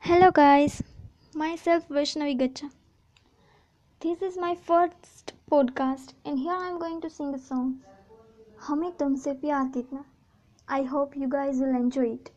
Hello, guys. Myself Vaishnavi Gacha. This is my first podcast, and here I'm going to sing a song. हमें तुमसे प्यार कितना I hope you guys will enjoy it.